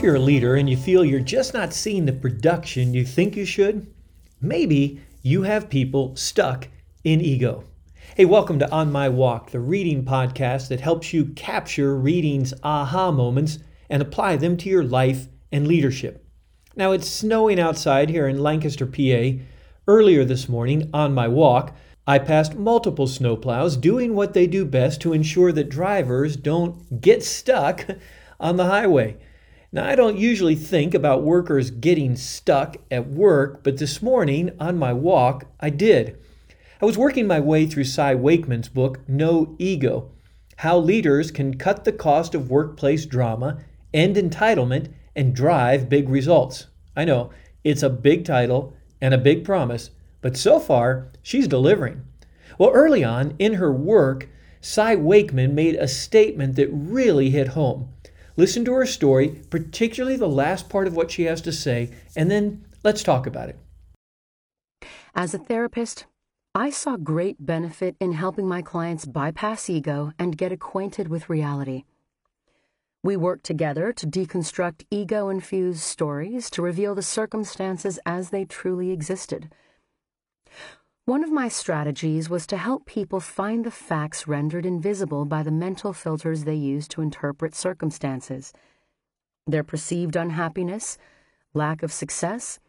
if you're a leader and you feel you're just not seeing the production you think you should, maybe you have people stuck in ego. Hey, welcome to On My Walk, the reading podcast that helps you capture reading's aha moments and apply them to your life and leadership. Now, it's snowing outside here in Lancaster, PA. Earlier this morning, on my walk, I passed multiple snowplows doing what they do best to ensure that drivers don't get stuck on the highway. Now, I don't usually think about workers getting stuck at work, but this morning on my walk, I did. I was working my way through Cy Wakeman's book, No Ego How Leaders Can Cut the Cost of Workplace Drama, End Entitlement, and Drive Big Results. I know, it's a big title and a big promise, but so far, she's delivering. Well, early on in her work, Cy Wakeman made a statement that really hit home. Listen to her story, particularly the last part of what she has to say, and then let's talk about it. As a therapist, I saw great benefit in helping my clients bypass ego and get acquainted with reality. We worked together to deconstruct ego infused stories to reveal the circumstances as they truly existed. One of my strategies was to help people find the facts rendered invisible by the mental filters they use to interpret circumstances. Their perceived unhappiness, lack of success,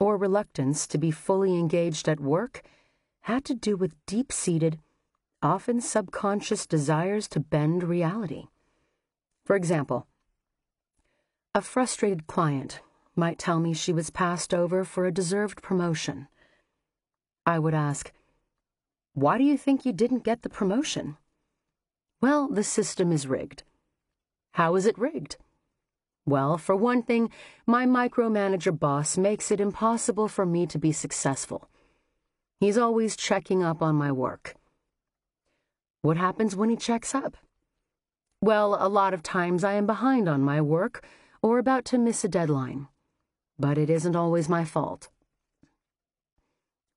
or reluctance to be fully engaged at work had to do with deep seated, often subconscious desires to bend reality. For example, a frustrated client might tell me she was passed over for a deserved promotion. I would ask, Why do you think you didn't get the promotion? Well, the system is rigged. How is it rigged? Well, for one thing, my micromanager boss makes it impossible for me to be successful. He's always checking up on my work. What happens when he checks up? Well, a lot of times I am behind on my work or about to miss a deadline. But it isn't always my fault.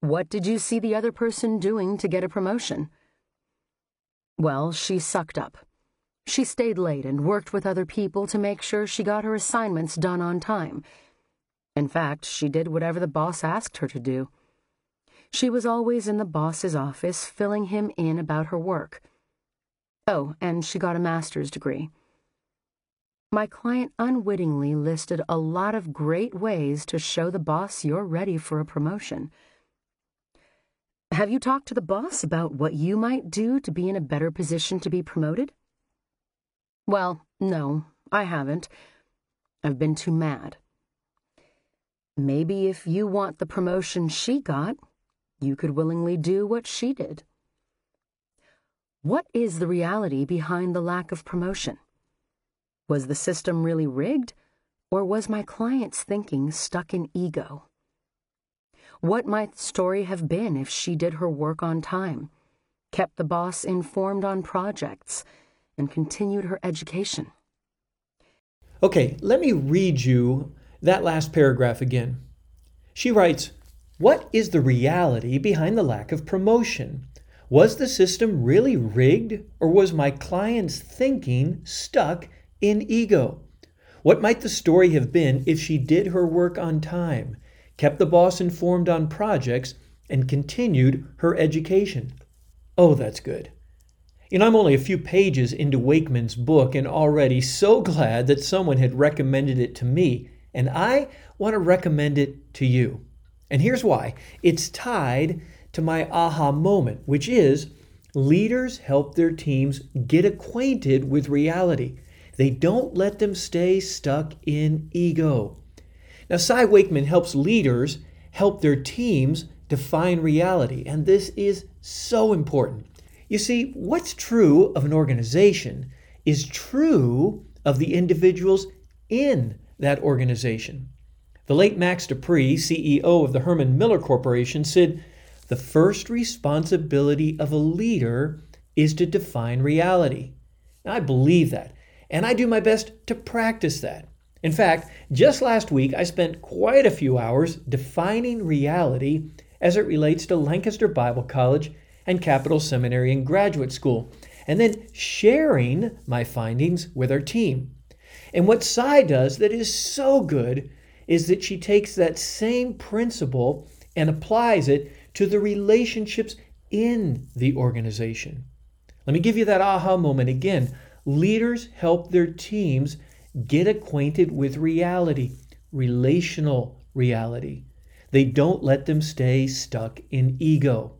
What did you see the other person doing to get a promotion? Well, she sucked up. She stayed late and worked with other people to make sure she got her assignments done on time. In fact, she did whatever the boss asked her to do. She was always in the boss's office, filling him in about her work. Oh, and she got a master's degree. My client unwittingly listed a lot of great ways to show the boss you're ready for a promotion. Have you talked to the boss about what you might do to be in a better position to be promoted? Well, no, I haven't. I've been too mad. Maybe if you want the promotion she got, you could willingly do what she did. What is the reality behind the lack of promotion? Was the system really rigged, or was my client's thinking stuck in ego? What might the story have been if she did her work on time, kept the boss informed on projects, and continued her education? Okay, let me read you that last paragraph again. She writes What is the reality behind the lack of promotion? Was the system really rigged, or was my client's thinking stuck in ego? What might the story have been if she did her work on time, kept the boss informed on projects, and continued her education. Oh, that's good. You know, I'm only a few pages into Wakeman's book and already so glad that someone had recommended it to me, and I want to recommend it to you. And here's why it's tied to my aha moment, which is leaders help their teams get acquainted with reality. They don't let them stay stuck in ego. Now, Cy Wakeman helps leaders help their teams define reality, and this is so important. You see, what's true of an organization is true of the individuals in that organization. The late Max De Pree, CEO of the Herman Miller Corporation, said the first responsibility of a leader is to define reality. Now, I believe that, and I do my best to practice that. In fact, just last week I spent quite a few hours defining reality as it relates to Lancaster Bible College and Capital Seminary and Graduate School, and then sharing my findings with our team. And what Cy does that is so good is that she takes that same principle and applies it to the relationships in the organization. Let me give you that aha moment again. Leaders help their teams get acquainted with reality, relational reality. They don't let them stay stuck in ego.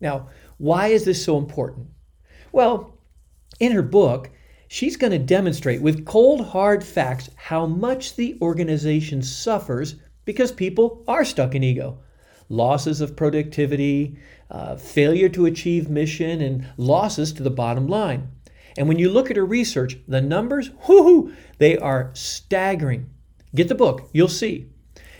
Now, why is this so important? Well, in her book, she's going to demonstrate with cold, hard facts how much the organization suffers because people are stuck in ego. Losses of productivity, uh, failure to achieve mission, and losses to the bottom line. And when you look at her research, the numbers, whoo, they are staggering. Get the book, you'll see.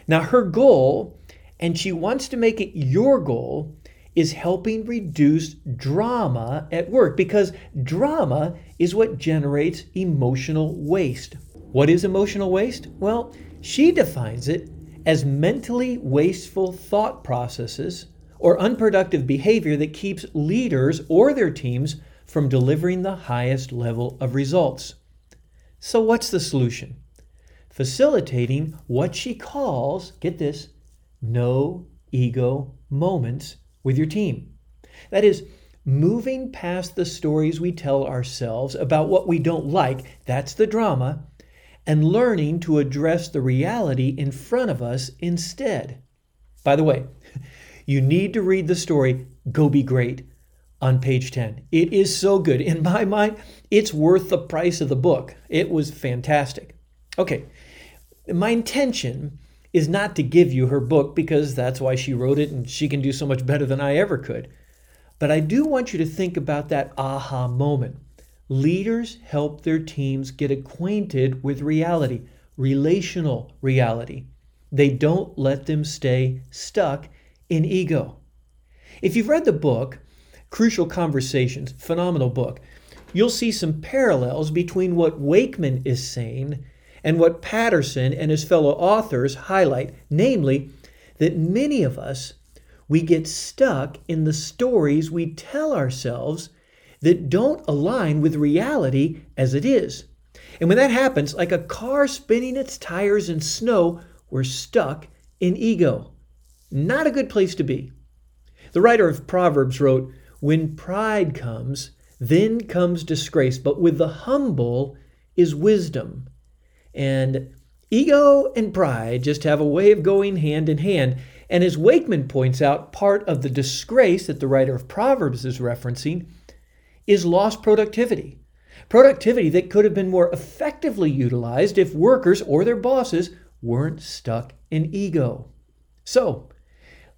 Now, her goal, and she wants to make it your goal, is helping reduce drama at work because drama is what generates emotional waste. What is emotional waste? Well, she defines it as mentally wasteful thought processes or unproductive behavior that keeps leaders or their teams from delivering the highest level of results. So, what's the solution? Facilitating what she calls, get this, no ego moments with your team. That is, moving past the stories we tell ourselves about what we don't like, that's the drama, and learning to address the reality in front of us instead. By the way, you need to read the story Go Be Great on page 10. It is so good. In my mind, it's worth the price of the book. It was fantastic. Okay, my intention is not to give you her book because that's why she wrote it and she can do so much better than I ever could. But I do want you to think about that aha moment. Leaders help their teams get acquainted with reality, relational reality. They don't let them stay stuck in ego. If you've read the book, Crucial Conversations, phenomenal book, you'll see some parallels between what Wakeman is saying and what Patterson and his fellow authors highlight, namely, that many of us we get stuck in the stories we tell ourselves that don't align with reality as it is. And when that happens, like a car spinning its tires in snow, we're stuck in ego. Not a good place to be. The writer of Proverbs wrote, When pride comes, then comes disgrace, but with the humble is wisdom. And ego and pride just have a way of going hand in hand. And as Wakeman points out, part of the disgrace that the writer of Proverbs is referencing is lost productivity. Productivity that could have been more effectively utilized if workers or their bosses weren't stuck in ego. So,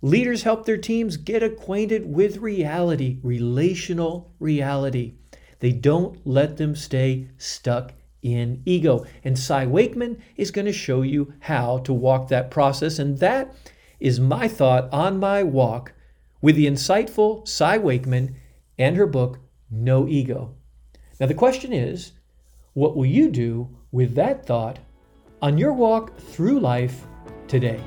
leaders help their teams get acquainted with reality, relational reality. They don't let them stay stuck in ego. And Cy Wakeman is going to show you how to walk that process. And that is my thought on my walk with the insightful Cy Wakeman and her book, No Ego. Now, the question is what will you do with that thought on your walk through life today?